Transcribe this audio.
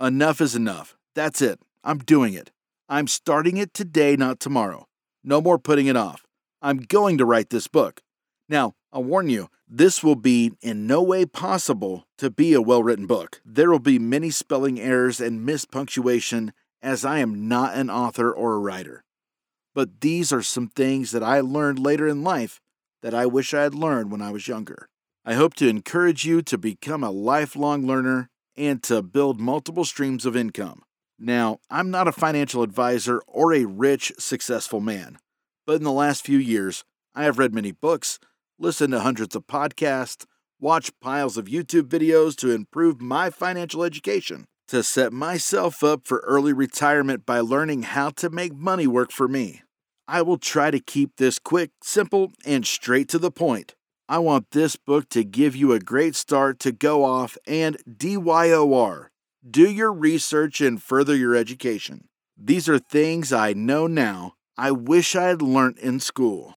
Enough is enough. That's it. I'm doing it. I'm starting it today, not tomorrow. No more putting it off. I'm going to write this book. Now, I'll warn you, this will be in no way possible to be a well written book. There will be many spelling errors and mispunctuation, as I am not an author or a writer. But these are some things that I learned later in life that I wish I had learned when I was younger. I hope to encourage you to become a lifelong learner and to build multiple streams of income. Now, I'm not a financial advisor or a rich, successful man, but in the last few years, I have read many books, listened to hundreds of podcasts, watched piles of YouTube videos to improve my financial education, to set myself up for early retirement by learning how to make money work for me. I will try to keep this quick, simple, and straight to the point. I want this book to give you a great start to go off and DYOR. Do your research and further your education. These are things I know now I wish I had learnt in school.